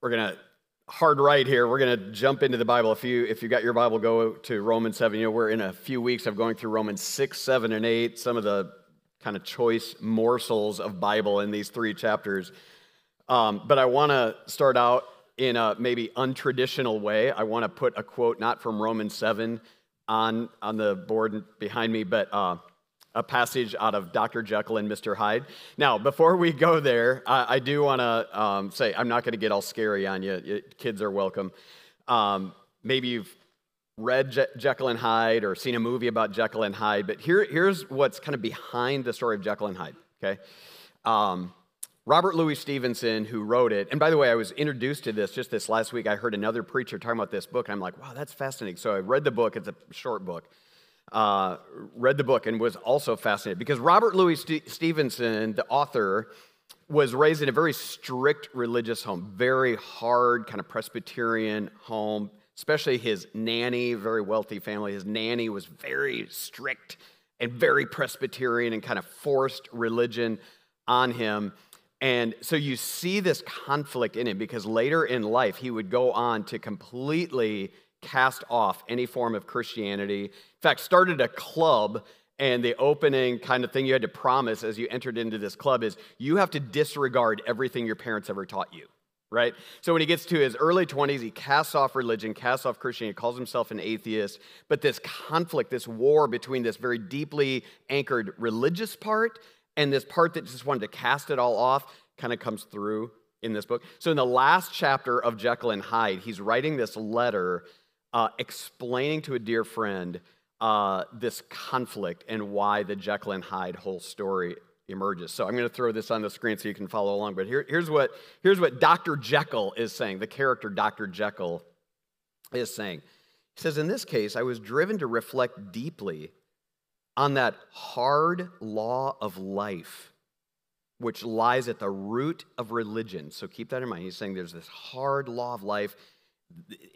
we're going to hard right here. We're going to jump into the Bible. If you if you got your Bible, go to Romans seven. You know, we're in a few weeks of going through Romans six, seven, and eight. Some of the kind of choice morsels of Bible in these three chapters. Um, but I want to start out in a maybe untraditional way. I want to put a quote not from Romans seven on on the board behind me, but. Uh, a passage out of Dr. Jekyll and Mr. Hyde. Now, before we go there, I, I do want to um, say I'm not going to get all scary on you. Kids are welcome. Um, maybe you've read Je- Jekyll and Hyde or seen a movie about Jekyll and Hyde, but here, here's what's kind of behind the story of Jekyll and Hyde, okay? Um, Robert Louis Stevenson, who wrote it, and by the way, I was introduced to this just this last week. I heard another preacher talking about this book, and I'm like, wow, that's fascinating. So I read the book, it's a short book uh, read the book and was also fascinated because Robert Louis St- Stevenson, the author, was raised in a very strict religious home, very hard, kind of Presbyterian home, especially his nanny, very wealthy family. His nanny was very strict and very Presbyterian and kind of forced religion on him. And so you see this conflict in him because later in life, he would go on to completely cast off any form of Christianity. In fact, started a club, and the opening kind of thing you had to promise as you entered into this club is you have to disregard everything your parents ever taught you. Right? So when he gets to his early 20s, he casts off religion, casts off Christianity, calls himself an atheist. But this conflict, this war between this very deeply anchored religious part and this part that just wanted to cast it all off kind of comes through in this book. So in the last chapter of Jekyll and Hyde, he's writing this letter uh, explaining to a dear friend uh, this conflict and why the Jekyll and Hyde whole story emerges. So I'm going to throw this on the screen so you can follow along. But here, here's, what, here's what Dr. Jekyll is saying, the character Dr. Jekyll is saying. He says, In this case, I was driven to reflect deeply on that hard law of life which lies at the root of religion. So keep that in mind. He's saying there's this hard law of life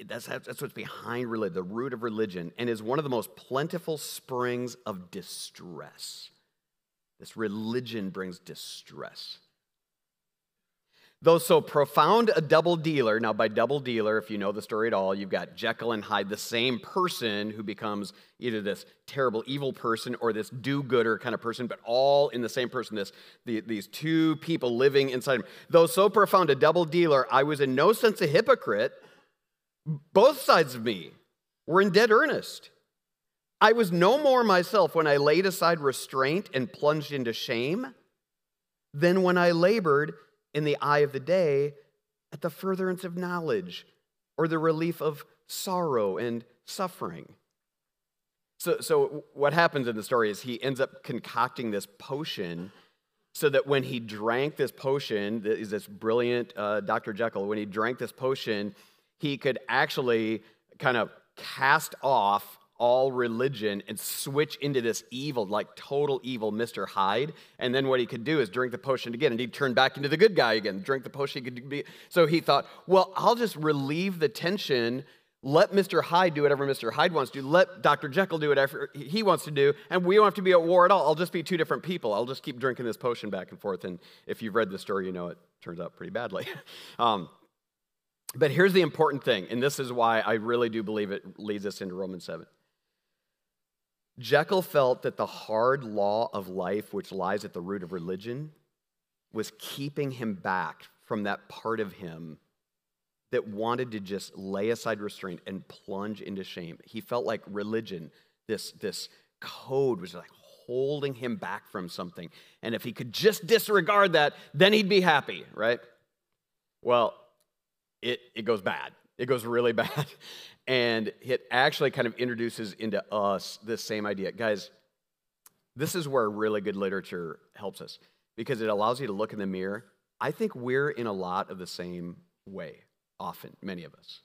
that's, that's what's behind religion, the root of religion, and is one of the most plentiful springs of distress. This religion brings distress. Though so profound a double dealer, now by double dealer, if you know the story at all, you've got Jekyll and Hyde, the same person who becomes either this terrible evil person or this do gooder kind of person, but all in the same person, this, the, these two people living inside him. Though so profound a double dealer, I was in no sense a hypocrite both sides of me were in dead earnest. I was no more myself when I laid aside restraint and plunged into shame than when I labored in the eye of the day at the furtherance of knowledge or the relief of sorrow and suffering. So, so what happens in the story is he ends up concocting this potion so that when he drank this potion, is this brilliant uh, Dr. Jekyll, when he drank this potion, he could actually kind of cast off all religion and switch into this evil, like total evil Mr. Hyde. And then what he could do is drink the potion again and he'd turn back into the good guy again, drink the potion. He could be. So he thought, well, I'll just relieve the tension. Let Mr. Hyde do whatever Mr. Hyde wants to do. Let Dr. Jekyll do whatever he wants to do. And we don't have to be at war at all. I'll just be two different people. I'll just keep drinking this potion back and forth. And if you've read the story, you know it turns out pretty badly. um, but here's the important thing, and this is why I really do believe it leads us into Romans 7. Jekyll felt that the hard law of life, which lies at the root of religion, was keeping him back from that part of him that wanted to just lay aside restraint and plunge into shame. He felt like religion, this, this code, was like holding him back from something. And if he could just disregard that, then he'd be happy, right? Well, it, it goes bad. It goes really bad. And it actually kind of introduces into us this same idea. Guys, this is where really good literature helps us because it allows you to look in the mirror. I think we're in a lot of the same way, often, many of us.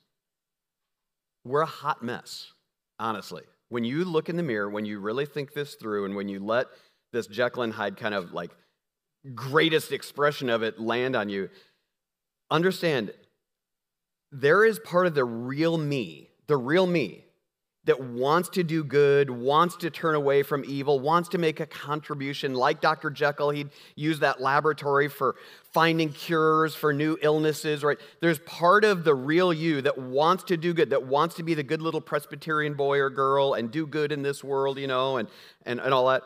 We're a hot mess, honestly. When you look in the mirror, when you really think this through, and when you let this Jekyll and Hyde kind of like greatest expression of it land on you, understand there is part of the real me, the real me, that wants to do good, wants to turn away from evil, wants to make a contribution. Like Dr. Jekyll, he'd use that laboratory for finding cures for new illnesses, right? There's part of the real you that wants to do good, that wants to be the good little Presbyterian boy or girl and do good in this world, you know, and, and, and all that.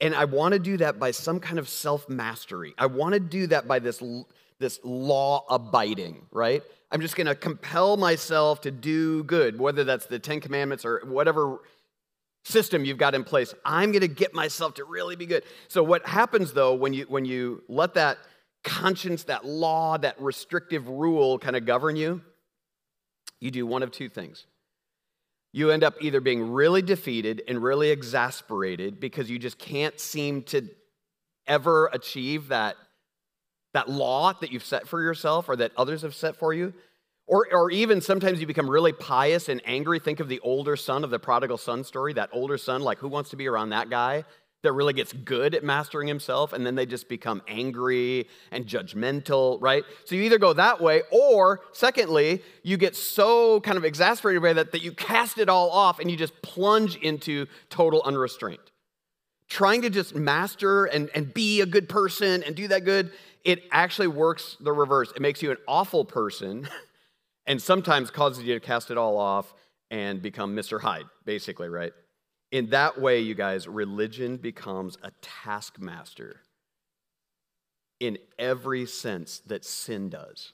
And I want to do that by some kind of self mastery. I want to do that by this, this law abiding, right? I'm just going to compel myself to do good, whether that's the Ten Commandments or whatever system you've got in place. I'm going to get myself to really be good. So what happens though when you when you let that conscience, that law, that restrictive rule kind of govern you, you do one of two things. You end up either being really defeated and really exasperated because you just can't seem to ever achieve that that law that you've set for yourself or that others have set for you. Or, or even sometimes you become really pious and angry. Think of the older son of the prodigal son story. That older son, like, who wants to be around that guy that really gets good at mastering himself? And then they just become angry and judgmental, right? So you either go that way, or secondly, you get so kind of exasperated by that that you cast it all off and you just plunge into total unrestraint. Trying to just master and, and be a good person and do that good it actually works the reverse. It makes you an awful person and sometimes causes you to cast it all off and become Mr. Hyde, basically, right? In that way, you guys, religion becomes a taskmaster in every sense that sin does.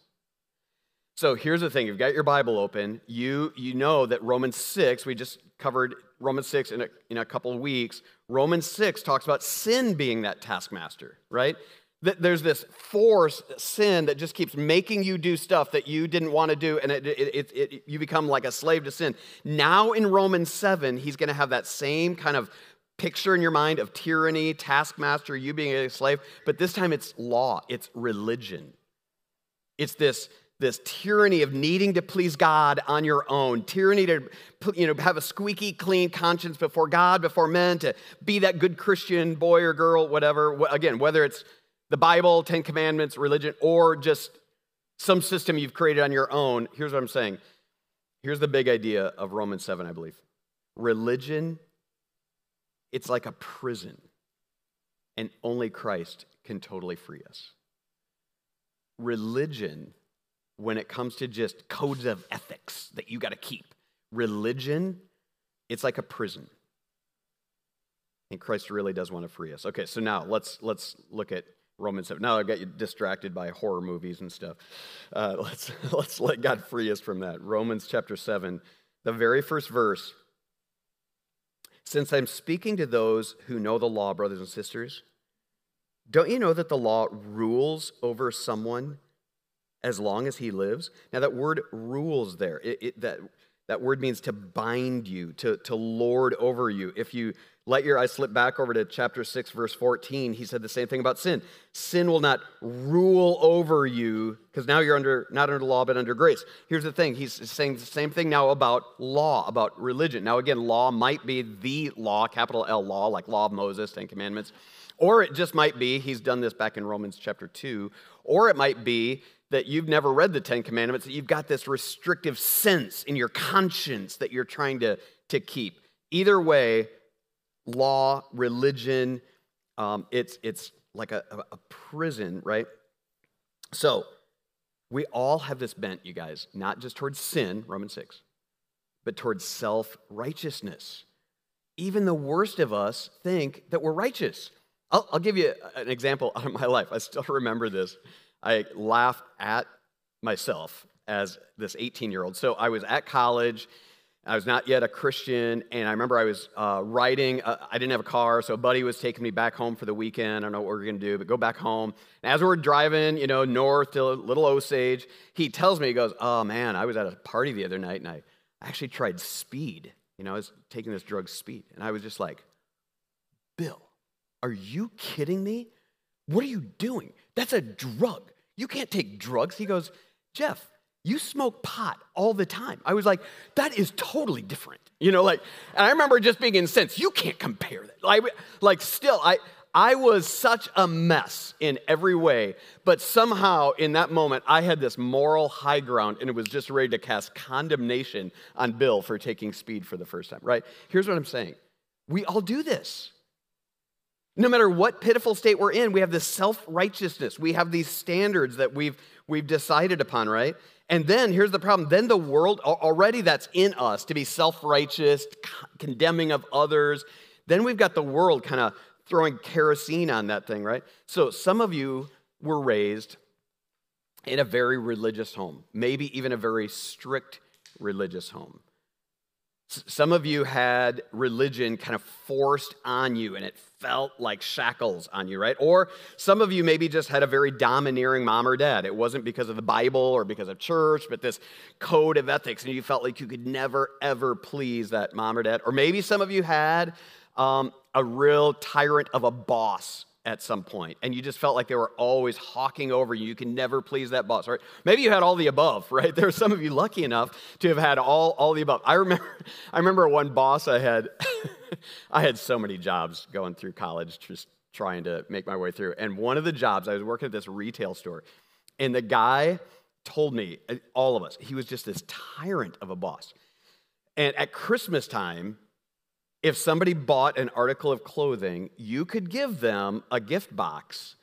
So here's the thing you've got your Bible open. You, you know that Romans 6, we just covered Romans 6 in a, in a couple of weeks. Romans 6 talks about sin being that taskmaster, right? there's this force, sin, that just keeps making you do stuff that you didn't want to do, and it, it, it, you become like a slave to sin. Now in Romans 7, he's going to have that same kind of picture in your mind of tyranny, taskmaster, you being a slave, but this time it's law, it's religion. It's this, this tyranny of needing to please God on your own, tyranny to you know, have a squeaky clean conscience before God, before men, to be that good Christian boy or girl, whatever. Again, whether it's the Bible, Ten Commandments, religion, or just some system you've created on your own, here's what I'm saying. Here's the big idea of Romans 7, I believe. Religion, it's like a prison, and only Christ can totally free us. Religion, when it comes to just codes of ethics that you got to keep, religion, it's like a prison. And Christ really does want to free us. Okay, so now let's let's look at Romans 7. Now I got you distracted by horror movies and stuff. Uh, let's, let's let God free us from that. Romans chapter 7, the very first verse. Since I'm speaking to those who know the law, brothers and sisters, don't you know that the law rules over someone as long as he lives? Now, that word rules there, it, it, that, that word means to bind you, to, to lord over you. If you let your eyes slip back over to chapter 6, verse 14. He said the same thing about sin. Sin will not rule over you because now you're under not under law but under grace. Here's the thing. He's saying the same thing now about law, about religion. Now again, law might be the law, capital L law, like law of Moses, Ten Commandments, or it just might be he's done this back in Romans chapter 2, or it might be that you've never read the Ten Commandments, that you've got this restrictive sense in your conscience that you're trying to, to keep. Either way, law, religion. Um, it's, it's like a, a prison, right? So we all have this bent, you guys, not just towards sin, Romans 6, but towards self righteousness. Even the worst of us think that we're righteous. I'll, I'll, give you an example out of my life. I still remember this. I laughed at myself as this 18 year old. So I was at college I was not yet a Christian, and I remember I was uh, riding. Uh, I didn't have a car, so a buddy was taking me back home for the weekend. I don't know what we are going to do, but go back home. And as we are driving, you know, north to Little Osage, he tells me, he goes, "Oh man, I was at a party the other night, and I actually tried speed. You know, I was taking this drug, speed, and I was just like, Bill, are you kidding me? What are you doing? That's a drug. You can't take drugs." He goes, "Jeff, you smoke pot all the time. I was like, that is totally different. You know, like, and I remember just being incensed. You can't compare that. Like, like still, I, I was such a mess in every way, but somehow in that moment, I had this moral high ground and it was just ready to cast condemnation on Bill for taking speed for the first time, right? Here's what I'm saying we all do this. No matter what pitiful state we're in, we have this self righteousness. We have these standards that we've, we've decided upon, right? And then here's the problem then the world, already that's in us to be self righteous, condemning of others. Then we've got the world kind of throwing kerosene on that thing, right? So some of you were raised in a very religious home, maybe even a very strict religious home. Some of you had religion kind of forced on you and it felt like shackles on you, right? Or some of you maybe just had a very domineering mom or dad. It wasn't because of the Bible or because of church, but this code of ethics, and you felt like you could never, ever please that mom or dad. Or maybe some of you had um, a real tyrant of a boss at some point and you just felt like they were always hawking over you. You can never please that boss right? Maybe you had all the above right? There are some of you lucky enough to have had all, all the above. I remember i remember one boss i had i had so many jobs going through college just trying to make my way through. And one of the jobs i was working at this retail store and the guy told me uh, all of us he was just this tyrant of a boss. And at christmas time if somebody bought an article of clothing, you could give them a gift box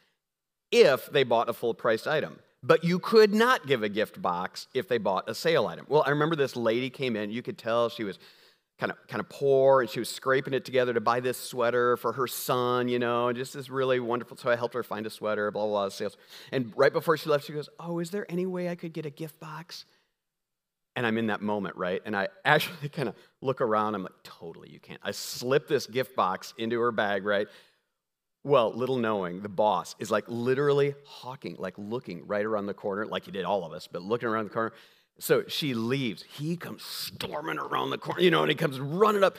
if they bought a full priced item. But you could not give a gift box if they bought a sale item. Well, I remember this lady came in, you could tell she was kind of kind of poor and she was scraping it together to buy this sweater for her son, you know, and just this really wonderful. So I helped her find a sweater, blah, blah, blah, sales. And right before she left, she goes, Oh, is there any way I could get a gift box? And I'm in that moment, right? And I actually kind of look around. I'm like, totally, you can't. I slip this gift box into her bag, right? Well, little knowing, the boss is like literally hawking, like looking right around the corner, like he did all of us, but looking around the corner. So she leaves. He comes storming around the corner, you know, and he comes running up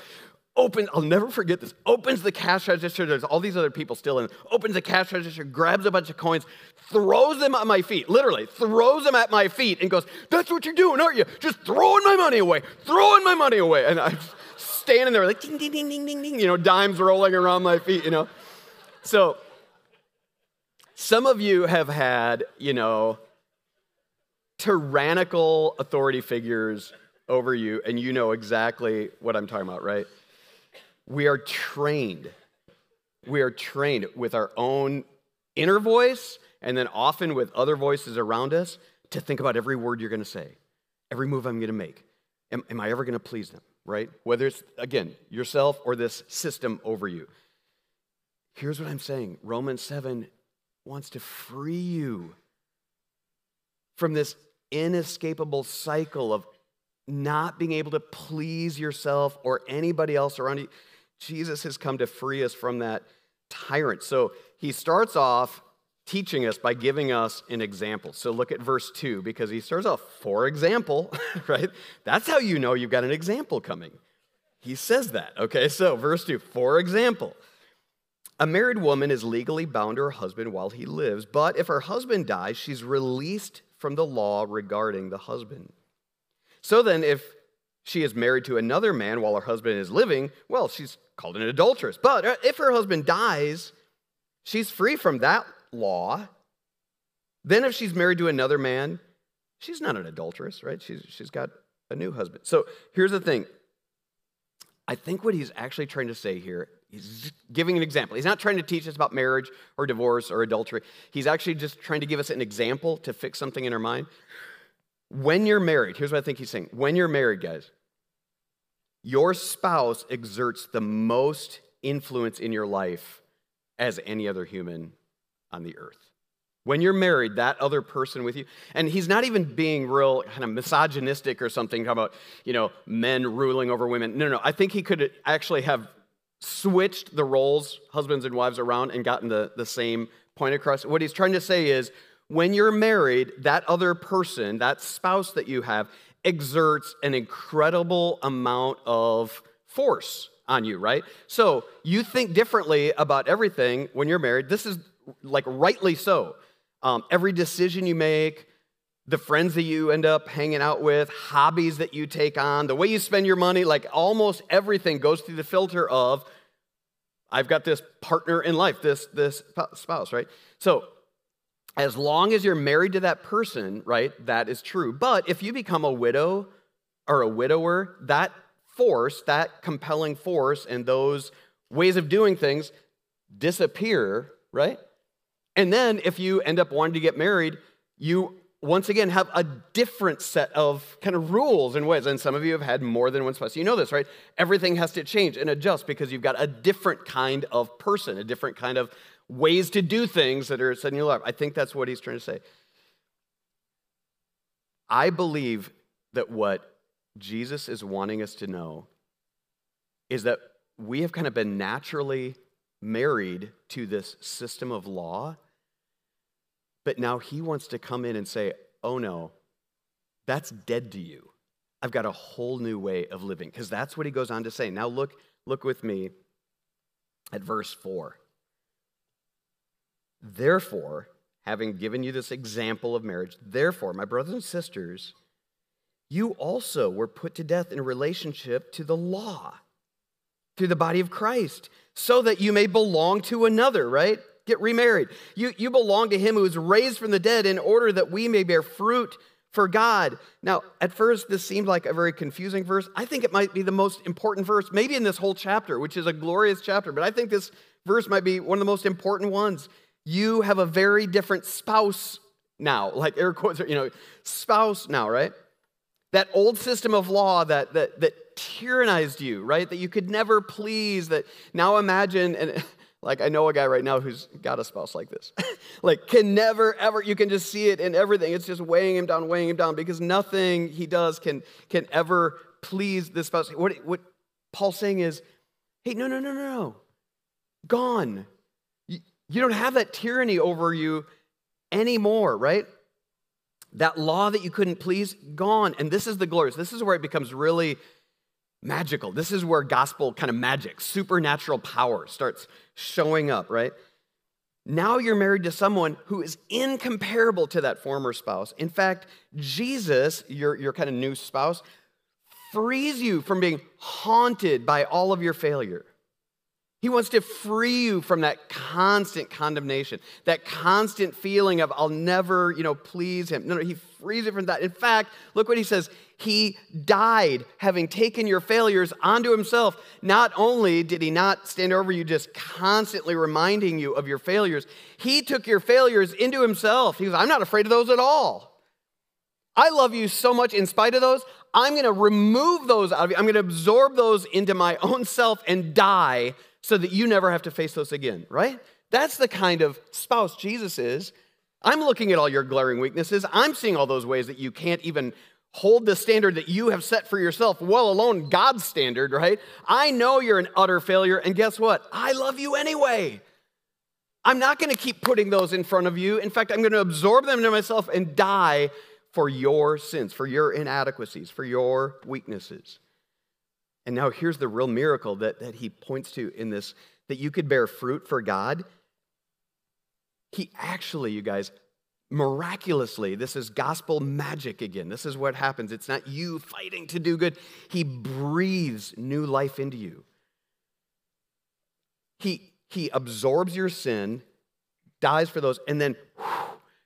opens, I'll never forget this, opens the cash register. There's all these other people still in. Opens the cash register, grabs a bunch of coins, throws them at my feet, literally throws them at my feet and goes, That's what you're doing, aren't you? Just throwing my money away, throwing my money away. And I'm standing there like ding, ding, ding, ding, ding, ding, you know, dimes rolling around my feet, you know. So some of you have had, you know, tyrannical authority figures over you, and you know exactly what I'm talking about, right? We are trained. We are trained with our own inner voice and then often with other voices around us to think about every word you're going to say, every move I'm going to make. Am, am I ever going to please them, right? Whether it's, again, yourself or this system over you. Here's what I'm saying Romans 7 wants to free you from this inescapable cycle of not being able to please yourself or anybody else around you. Jesus has come to free us from that tyrant. So he starts off teaching us by giving us an example. So look at verse 2 because he starts off, for example, right? That's how you know you've got an example coming. He says that, okay? So verse 2, for example, a married woman is legally bound to her husband while he lives, but if her husband dies, she's released from the law regarding the husband. So then, if she is married to another man while her husband is living, well, she's called an adulteress. But uh, if her husband dies, she's free from that law. Then, if she's married to another man, she's not an adulteress, right? She's, she's got a new husband. So here's the thing I think what he's actually trying to say here, he's giving an example. He's not trying to teach us about marriage or divorce or adultery. He's actually just trying to give us an example to fix something in our mind. When you're married, here's what I think he's saying. When you're married, guys, your spouse exerts the most influence in your life as any other human on the earth. When you're married, that other person with you, and he's not even being real kind of misogynistic or something about, you know, men ruling over women. No, no, no. I think he could actually have switched the roles, husbands and wives, around and gotten the, the same point across. What he's trying to say is when you're married, that other person, that spouse that you have, exerts an incredible amount of force on you, right? So you think differently about everything when you're married. This is like rightly so. Um, every decision you make, the friends that you end up hanging out with, hobbies that you take on, the way you spend your money, like almost everything goes through the filter of I've got this partner in life, this, this spouse, right? So, as long as you're married to that person, right, that is true. But if you become a widow or a widower, that force, that compelling force, and those ways of doing things disappear, right? And then if you end up wanting to get married, you once again have a different set of kind of rules and ways. And some of you have had more than one spouse. You know this, right? Everything has to change and adjust because you've got a different kind of person, a different kind of ways to do things that are set in your life. I think that's what he's trying to say. I believe that what Jesus is wanting us to know is that we have kind of been naturally married to this system of law, but now he wants to come in and say, oh no, that's dead to you. I've got a whole new way of living. Because that's what he goes on to say. Now look, look with me at verse 4. Therefore, having given you this example of marriage, therefore, my brothers and sisters, you also were put to death in relationship to the law through the body of Christ, so that you may belong to another, right? Get remarried. You, you belong to him who was raised from the dead in order that we may bear fruit for God. Now, at first, this seemed like a very confusing verse. I think it might be the most important verse, maybe in this whole chapter, which is a glorious chapter, but I think this verse might be one of the most important ones. You have a very different spouse now, like air quotes, you know, spouse now, right? That old system of law that, that, that tyrannized you, right? That you could never please, that now imagine, and like I know a guy right now who's got a spouse like this, like can never, ever, you can just see it in everything. It's just weighing him down, weighing him down because nothing he does can, can ever please this spouse. What, what Paul's saying is, hey, no, no, no, no, no. Gone. You, don't have that tyranny over you anymore, right? That law that you couldn't please, gone. And this is the glorious. This is where it becomes really magical. This is where gospel kind of magic, supernatural power starts showing up, right? Now you're married to someone who is incomparable to that former spouse. In fact, Jesus, your, your kind of new spouse, frees you from being haunted by all of your failure. He wants to free you from that constant condemnation, that constant feeling of, I'll never, you know, please him. No, no, he frees you from that. In fact, look what he says. He died having taken your failures onto himself. Not only did he not stand over you, just constantly reminding you of your failures, he took your failures into himself. He was, I'm not afraid of those at all. I love you so much in spite of those. I'm going to remove those out of you. I'm going to absorb those into my own self and die so that you never have to face those again, right? That's the kind of spouse Jesus is. I'm looking at all your glaring weaknesses. I'm seeing all those ways that you can't even hold the standard that you have set for yourself, well alone God's standard, right? I know you're an utter failure, and guess what? I love you anyway. I'm not going to keep putting those in front of you. In fact, I'm going to absorb them into myself and die for your sins, for your inadequacies, for your weaknesses. And now here's the real miracle that, that he points to in this that you could bear fruit for God. He actually, you guys, miraculously, this is gospel magic again. This is what happens. It's not you fighting to do good, He breathes new life into you. He, he absorbs your sin, dies for those, and then whew,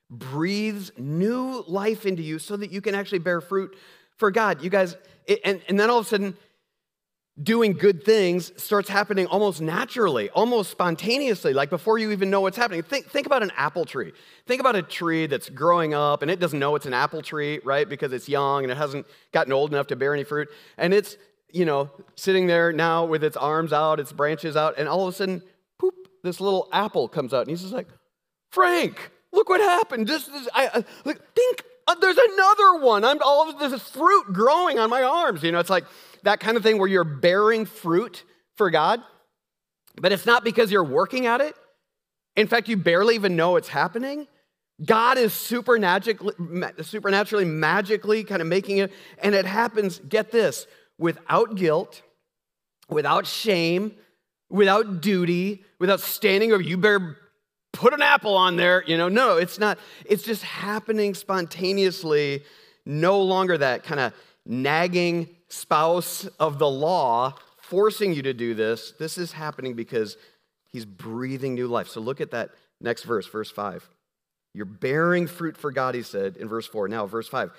breathes new life into you so that you can actually bear fruit for God. You guys, it, and, and then all of a sudden, doing good things starts happening almost naturally, almost spontaneously, like before you even know what's happening. Think, think about an apple tree. Think about a tree that's growing up and it doesn't know it's an apple tree, right? Because it's young and it hasn't gotten old enough to bear any fruit. And it's, you know, sitting there now with its arms out, its branches out, and all of a sudden, poop, this little apple comes out. And he's just like, Frank, look what happened. This is, I, I like, think, uh, there's another one. I'm all of this fruit growing on my arms. You know, it's like, that kind of thing where you're bearing fruit for God, but it's not because you're working at it. In fact, you barely even know it's happening. God is supernaturally, supernaturally, magically kind of making it, and it happens, get this, without guilt, without shame, without duty, without standing over, you better put an apple on there. You know, no, it's not. It's just happening spontaneously, no longer that kind of nagging spouse of the law forcing you to do this. This is happening because He's breathing new life. So look at that next verse, verse 5. You're bearing fruit for God, he said in verse 4. Now, verse 5.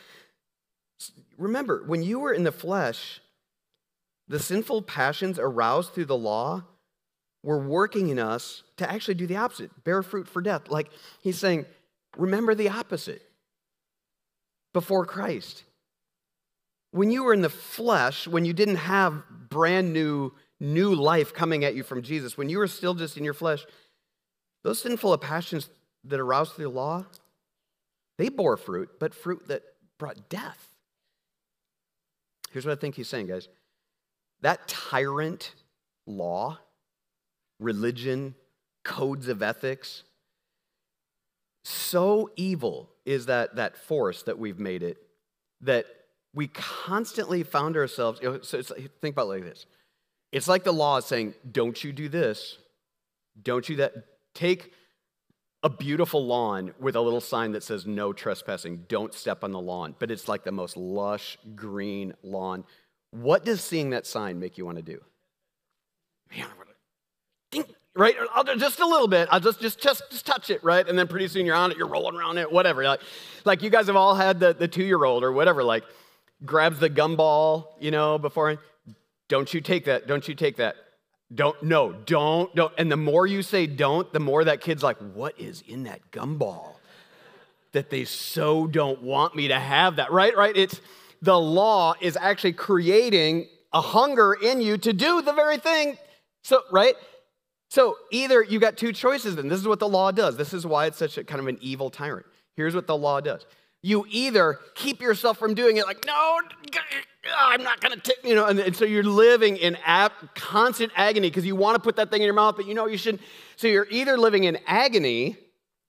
Remember, when you were in the flesh, the sinful passions aroused through the law were working in us to actually do the opposite bear fruit for death. Like he's saying, remember the opposite before Christ. When you were in the flesh, when you didn't have brand new, new life coming at you from Jesus, when you were still just in your flesh, those sinful passions that aroused through the law, they bore fruit, but fruit that brought death. Here's what I think he's saying, guys. That tyrant law, religion, codes of ethics, so evil is that, that force that we've made it that we constantly found ourselves. You know, so think about like this it's like the law is saying, don't you do this, don't you that. Take a beautiful lawn with a little sign that says no trespassing, don't step on the lawn, but it's like the most lush green lawn. What does seeing that sign make you want to do? right? just a little bit. I'll just, just, just, just touch it, right? And then pretty soon you're on it, you're rolling around it, whatever. Like, like you guys have all had the, the two year old or whatever, like grabs the gumball, you know, before. Don't you take that. Don't you take that. Don't, no, don't, don't. And the more you say don't, the more that kid's like, what is in that gumball? That they so don't want me to have that, right? Right? It's the law is actually creating a hunger in you to do the very thing. So, right? So either you got two choices then. This is what the law does. This is why it's such a kind of an evil tyrant. Here's what the law does. You either keep yourself from doing it, like, no, I'm not to, take, you know, and, and, so you're living in constant agony because you want to put that thing in your mouth, but you know you shouldn't. So you're either living in agony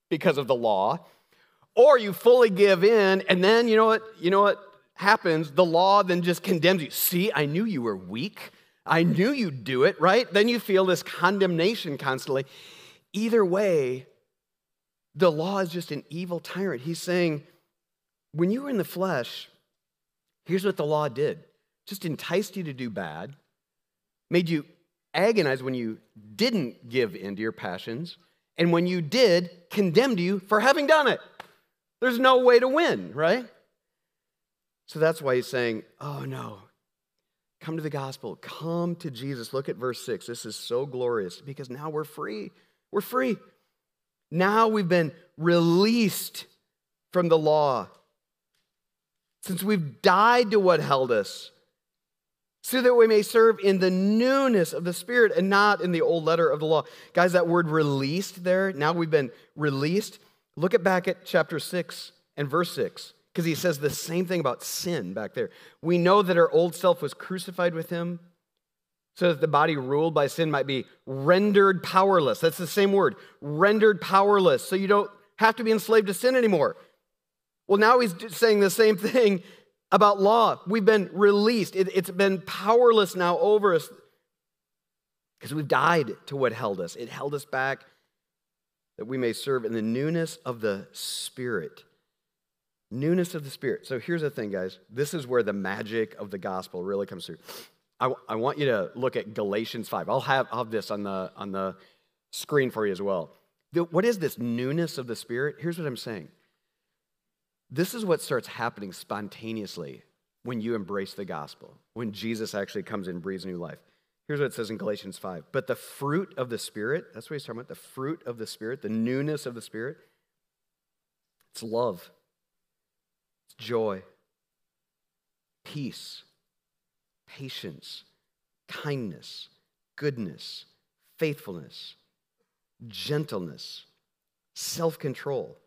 because of the law, or you fully give in, and then you know what? You know what happens? The law then just condemns you. See, I knew you were weak. I knew you'd do it, right? Then you feel this condemnation constantly. Either way, the law is just an evil tyrant. He's saying, when you were in the flesh, Here's what the law did just enticed you to do bad, made you agonize when you didn't give in to your passions, and when you did, condemned you for having done it. There's no way to win, right? So that's why he's saying, oh no, come to the gospel, come to Jesus. Look at verse 6. This is so glorious because now we're free. We're free. Now we've been released from the law since we've died to what held us, so that we may serve in the newness of the Spirit and not in the old letter of the law. Guys, that word released there, now we've been released. Look at back at chapter 6 and verse 6, because he says the same thing about sin back there. We know that our old self was crucified with him so that the body ruled by sin might be rendered powerless. That's the same word, rendered powerless. So you don't have to be enslaved to sin anymore. Well, now he's saying the same thing about law. We've been released, it, has been powerless now over us because we've died to what held us. It held us back that we may serve in the newness of the Spirit. Newness of the Spirit. So here's the thing, guys. This is where the magic of the gospel really comes through. I, I want you to look at Galatians 5. I'll have, I'll have this on the, on the screen for you as well. The, what is this newness of the Spirit? Here's what I'm saying this is what starts happening spontaneously when you embrace the gospel, when Jesus actually comes and breathes new life. Here's what it says in Galatians 5. But the fruit of the Spirit, that's what he's talking about, the fruit of the Spirit, the newness of the Spirit, it's love, it's joy, peace, patience, kindness, goodness, faithfulness, gentleness, self control.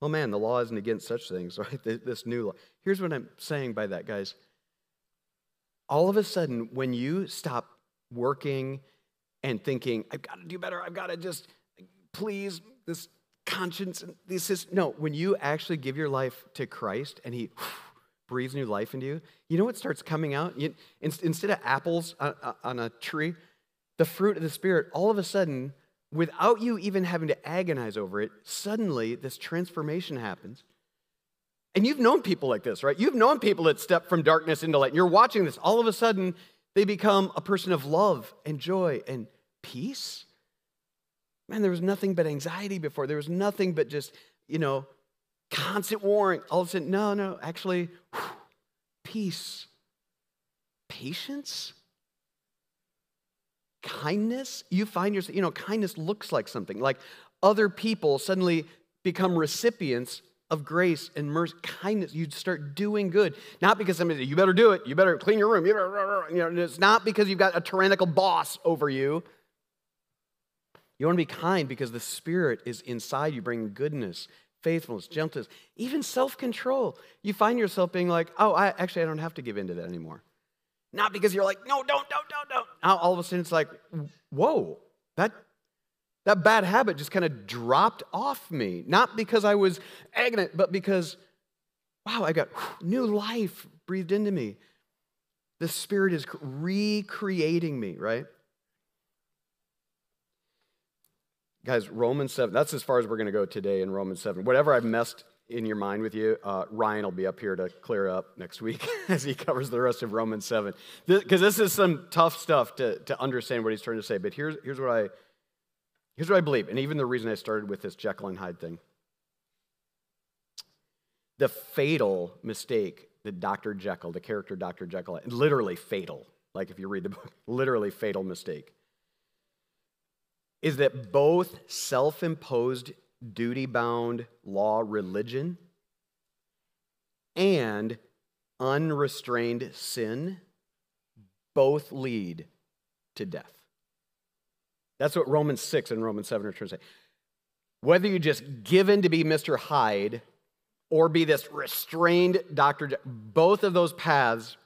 Oh man, the law isn't against such things, right? This new law. Here's what I'm saying by that, guys. All of a sudden, when you stop working and thinking, I've got to do better, I've got to just please this conscience this is no, when you actually give your life to Christ and He breathes new life into you, you know what starts coming out? Instead of apples uh, uh, on a tree, the fruit of the Spirit, all of a sudden, without you even having to agonize over it, suddenly this transformation happens. And you've known people like this, right? You've known people that step from darkness into light. And you're watching this. All of a sudden, they become a person of love and joy and peace. Man, there was nothing but anxiety before. There was nothing but just, you know, constant warring. All of a sudden, no, no, actually, whew, peace, patience, kindness. You find yourself, you know, kindness looks like something. Like other people suddenly become recipients of grace and mercy, kindness. You'd start doing good. Not because somebody you better do it, you better clean your room. You, better, you know, it's not because you've got a tyrannical boss over you. You want to be kind because the Spirit is inside you, bringing goodness, faithfulness, gentleness, even self control. You find yourself being like, oh, I actually I don't have to give in to that anymore. Not because you're like, no, don't, don't, don't, don't. Now all of a sudden it's like, whoa, that that bad habit just kind of dropped off me. Not because I was agony, but because, wow, I got new life breathed into me. The Spirit is recreating me, right? Guys, Romans 7, that's as far as we're going to go today in Romans 7. Whatever I've messed in your mind with you, uh, Ryan will be up here to clear up next week as he covers the rest of Romans 7. Because this, this, is some tough stuff to, to understand what he's trying to say. But here's, here's, what I, here's what I believe, and even the reason I started with this Jekyll and Hyde thing. The fatal mistake that Dr. Jekyll, the character Dr. Jekyll, literally fatal, like if you read the book, literally fatal mistake is that both self imposed, duty bound law religion and unrestrained sin both lead to death. That's what Romans 6 and Romans 7 are trying to say. Whether you just give in to be Mr. Hyde or be this restrained Dr. both of those paths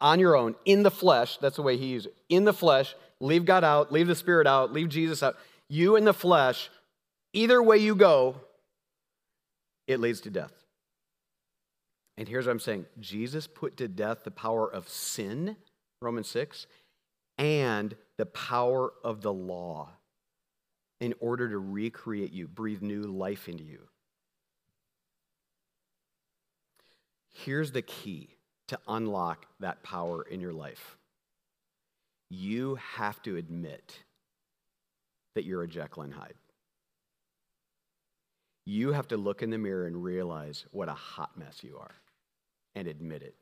on your own in the flesh, that's the way he used it, in the flesh leave God out, leave the Spirit out, leave Jesus out. You in the flesh, either way you go, it leads to death. And here's what I'm saying Jesus put to death the power of sin, Romans 6, and the power of the law in order to recreate you, breathe new life into you. Here's the key to unlock that power in your life you have to admit that you're a Jekyll and Hyde. You have to look in the mirror and realize what a hot mess you are and admit it.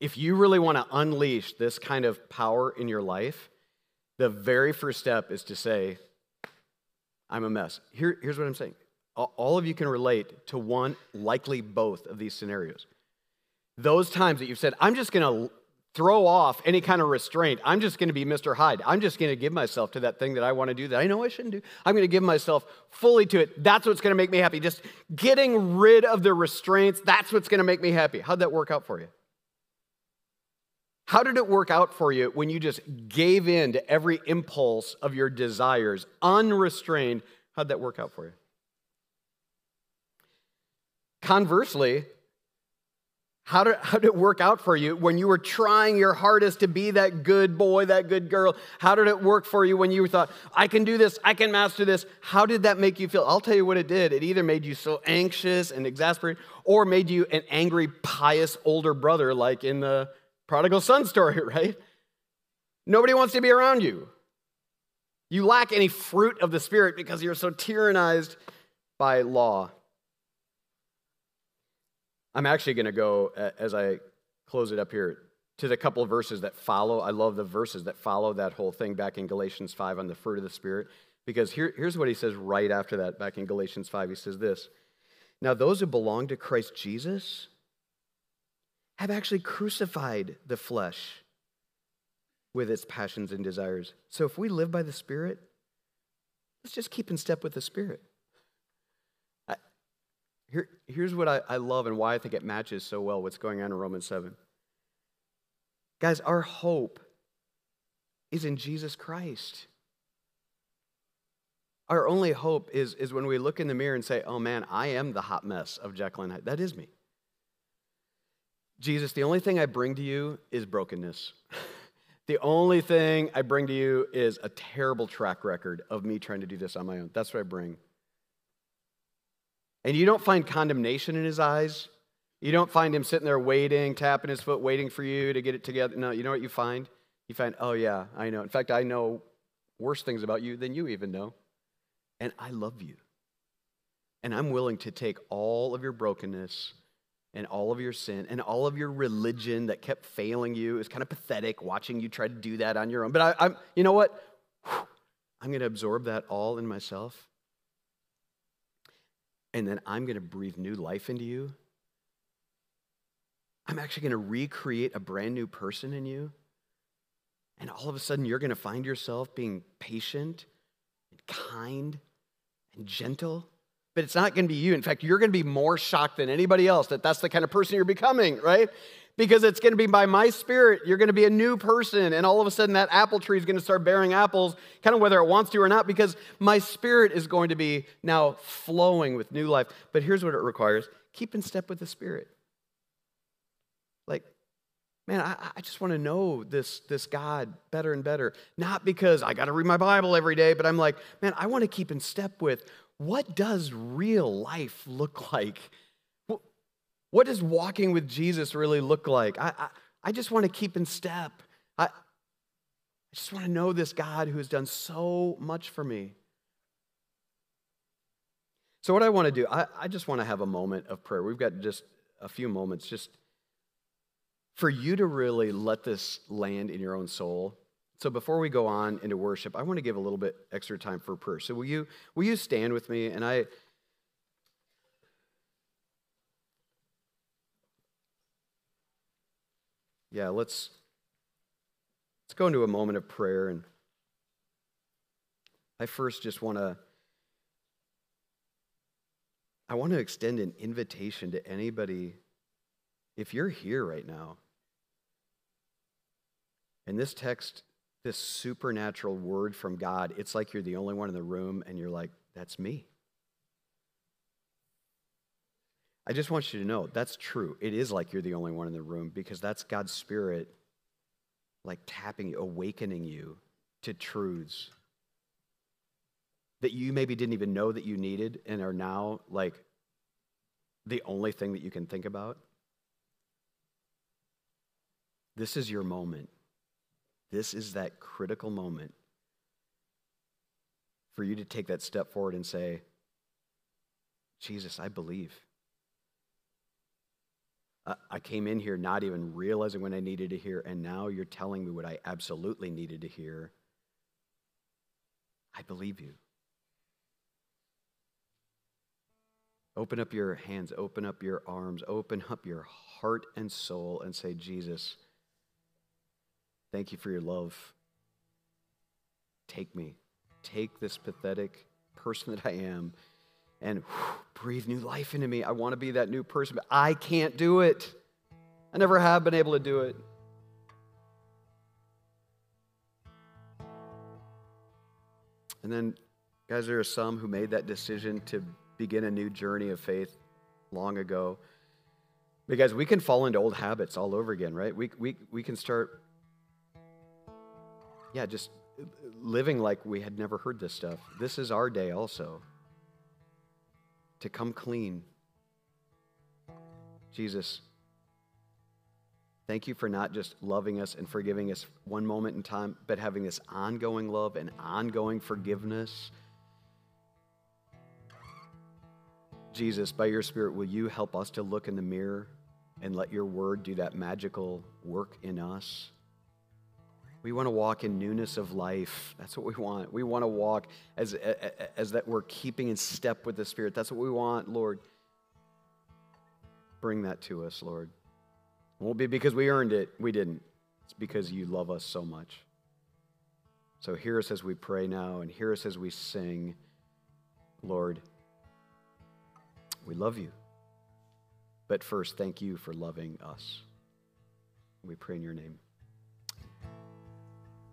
If you really want to unleash this kind of power in your life, the very first step is to say, I'm a mess. Here, here's what I'm saying. All of you can relate to one, likely both of these scenarios. Those times that you've said, I'm just going to throw off any kind of restraint. I'm just going to be Mr. Hyde. I'm just going to give myself to that thing that I want to do that I know I shouldn't do. I'm going to give myself fully to it. That's what's going to make me happy. Just getting rid of the restraints, that's what's going to make me happy. How'd that work out for you? How did it work out for you when you just gave in to every impulse of your desires, unrestrained? How'd that work out for you? Conversely, how did, how did it work out for you when you were trying your hardest to be that good boy, that good girl? How did it work for you when you thought, I can do this, I can master this? How did that make you feel? I'll tell you what it did. It either made you so anxious and exasperated or made you an angry, pious older brother, like in the prodigal son story, right? Nobody wants to be around you. You lack any fruit of the Spirit because you're so tyrannized by law. I'm actually going to go, as I close it up here, to the couple verses that follow. I love the verses that follow that whole thing back in Galatians 5 on the fruit of the Spirit. Because here, here's what he says right after that, back in Galatians 5. He says this Now, those who belong to Christ Jesus have actually crucified the flesh with its passions and desires. So if we live by the Spirit, let's just keep in step with the Spirit. Here, here's what I, I love and why I think it matches so well what's going on in Romans 7. Guys, our hope is in Jesus Christ. Our only hope is, is when we look in the mirror and say, oh man, I am the hot mess of Jekyll and Hyde. That is me. Jesus, the only thing I bring to you is brokenness. the only thing I bring to you is a terrible track record of me trying to do this on my own. That's what I bring. And you don't find condemnation in his eyes. You don't find him sitting there waiting, tapping his foot, waiting for you to get it together. No, you know what you find? You find, oh, yeah, I know. In fact, I know worse things about you than you even know. And I love you. And I'm willing to take all of your brokenness and all of your sin and all of your religion that kept failing you. It's kind of pathetic watching you try to do that on your own. But I, am you know what? I'm going to absorb that all in myself. And then I'm going to breathe new life into you. I'm actually going to recreate a brand new person in you. And all of a sudden, you're going to find yourself being patient and kind and gentle but it's not going to be you. In fact, you're going to be more shocked than anybody else that that's the kind of person you're becoming, right? Because it's going to be by my spirit, you're going to be a new person. And all of a sudden, that apple tree is going to start bearing apples, kind of whether it wants to or not, because my spirit is going to be now flowing with new life. But here's what it requires keep in step with the spirit. Like, man, I, I just want to know this, this God better and better. Not because I got to read my Bible every day, but I'm like, man, I want to keep in step with what does real life look like? What does walking with Jesus really look like? I, I, I just want to keep in step. I, I just want to know this God who has done so much for me. So, what I want to do, I, I just want to have a moment of prayer. We've got just a few moments, just for you to really let this land in your own soul. So before we go on into worship, I want to give a little bit extra time for prayer. So will you will you stand with me and I Yeah, let's let's go into a moment of prayer and I first just want to I want to extend an invitation to anybody if you're here right now. And this text this supernatural word from God, it's like you're the only one in the room and you're like, that's me. I just want you to know that's true. It is like you're the only one in the room because that's God's Spirit, like tapping you, awakening you to truths that you maybe didn't even know that you needed and are now like the only thing that you can think about. This is your moment. This is that critical moment for you to take that step forward and say, Jesus, I believe. I came in here not even realizing what I needed to hear, and now you're telling me what I absolutely needed to hear. I believe you. Open up your hands, open up your arms, open up your heart and soul, and say, Jesus, Thank you for your love. Take me. Take this pathetic person that I am and whew, breathe new life into me. I want to be that new person, but I can't do it. I never have been able to do it. And then, guys, there are some who made that decision to begin a new journey of faith long ago. Because we can fall into old habits all over again, right? We, we, we can start yeah, just living like we had never heard this stuff. This is our day also to come clean. Jesus, thank you for not just loving us and forgiving us one moment in time, but having this ongoing love and ongoing forgiveness. Jesus, by your Spirit, will you help us to look in the mirror and let your word do that magical work in us? We want to walk in newness of life. That's what we want. We want to walk as, as that we're keeping in step with the Spirit. That's what we want, Lord. Bring that to us, Lord. It won't be because we earned it. We didn't. It's because you love us so much. So hear us as we pray now and hear us as we sing, Lord. We love you. But first, thank you for loving us. We pray in your name.